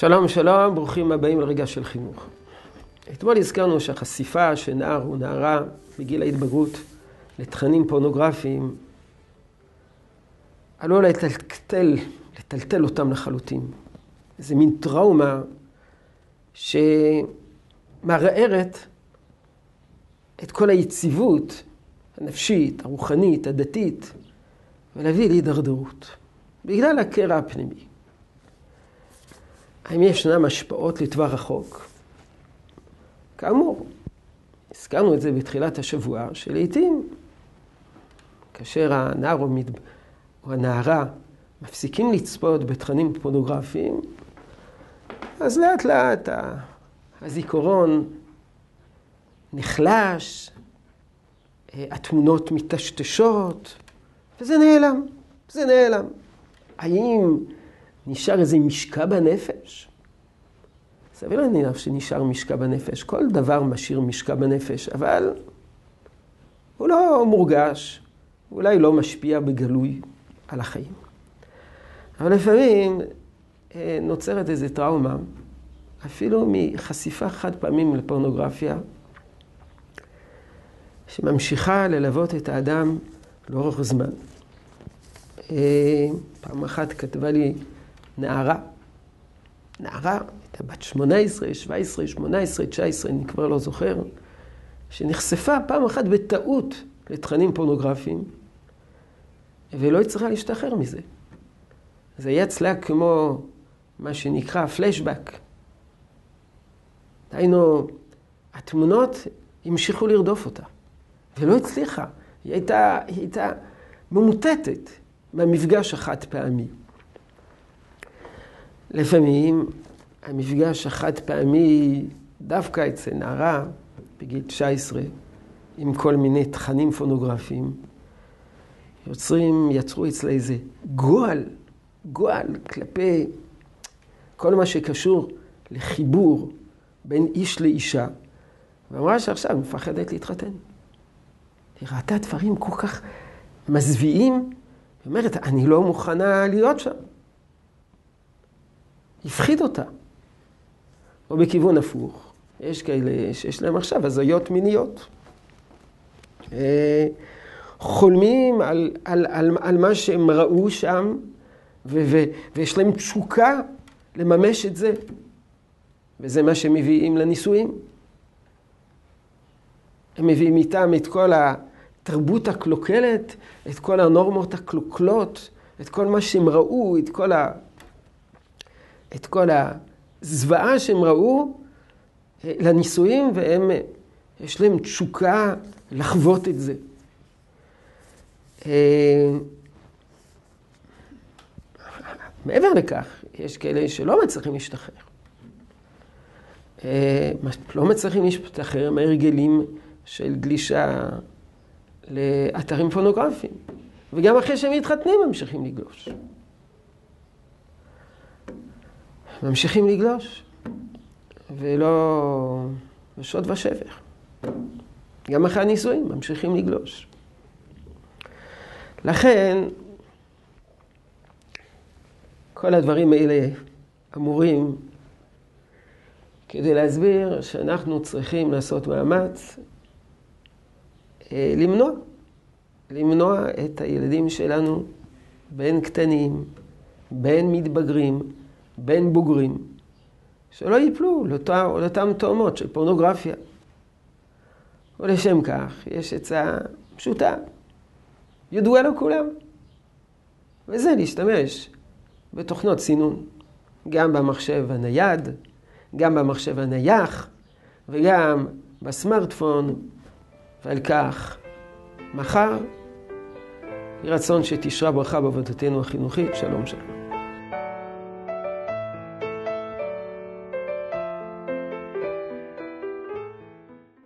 שלום שלום, ברוכים הבאים לרגע של חינוך. אתמול הזכרנו שהחשיפה של נער או נערה בגיל ההתבגרות לתכנים פורנוגרפיים עלול לטלטל, לטלטל אותם לחלוטין. איזה מין טראומה שמערערת את כל היציבות הנפשית, הרוחנית, הדתית, ולהביא להידרדרות, בגלל הקרע הפנימי. האם ישנם השפעות לטווח רחוק? כאמור, הזכרנו את זה בתחילת השבוע, שלעיתים כאשר הנער או, מת... או הנערה מפסיקים לצפות בתכנים פורנוגרפיים, אז לאט לאט הזיכרון נחלש, התמונות מטשטשות, וזה נעלם, זה נעלם. האם נשאר איזה משקע בנפש? סביר להניח שנשאר משקע בנפש. כל דבר משאיר משקע בנפש, אבל הוא לא מורגש, אולי לא משפיע בגלוי על החיים. אבל לפעמים אה, נוצרת איזו טראומה, אפילו מחשיפה חד פעמים לפורנוגרפיה, שממשיכה ללוות את האדם לאורך זמן. אה, פעם אחת כתבה לי נערה, נערה, הייתה בת 18, 17, 18, 19, אני כבר לא זוכר, שנחשפה פעם אחת בטעות לתכנים פורנוגרפיים, ולא הצליחה להשתחרר מזה. זה היה אצלה כמו מה שנקרא פלשבק. דהיינו, התמונות המשיכו לרדוף אותה, ולא הצליחה. היא הייתה, היא הייתה ממוטטת מהמפגש החד פעמי. לפעמים המפגש החד פעמי דווקא אצל נערה בגיל 19 עם כל מיני תכנים פונוגרפיים יוצרים, יצרו אצלה איזה גועל, גועל כלפי כל מה שקשור לחיבור בין איש לאישה. ואמרה שעכשיו מפחדת להתחתן. היא ראתה דברים כל כך מזוויעים, היא אומרת, אני לא מוכנה להיות שם. הפחיד אותה. או בכיוון הפוך, יש כאלה שיש להם עכשיו הזיות מיניות. אה, חולמים על, על, על, על מה שהם ראו שם, ו, ו, ויש להם תשוקה לממש את זה. וזה מה שהם מביאים לנישואים. הם מביאים איתם את כל התרבות הקלוקלת, את כל הנורמות הקלוקלות, את כל מה שהם ראו, את כל ה... את כל הזוועה שהם ראו אה, לנישואים, והם, אה, יש להם תשוקה לחוות את זה. אה, מעבר לכך, יש כאלה שלא מצליחים להשתחרר. לא מצליחים להשתחרר מהרגלים של גלישה לאתרים פורנוגרפיים. וגם אחרי שהם מתחתנים ממשיכים לגלוש. ממשיכים לגלוש, ולא בשוד ושבר. גם אחרי הנישואים ממשיכים לגלוש. לכן, כל הדברים האלה אמורים כדי להסביר שאנחנו צריכים לעשות מאמץ אה, למנוע, למנוע את הילדים שלנו בין קטנים, בין מתבגרים, בין בוגרים, שלא ייפלו לאותה, לאותן תאומות של פורנוגרפיה. ולשם כך יש עצה פשוטה, ידועה לכולם, וזה להשתמש בתוכנות סינון, גם במחשב הנייד, גם במחשב הנייח וגם בסמארטפון, ועל כך מחר יהי רצון שתשרה ברכה בעבודתנו החינוכית. שלום שלום.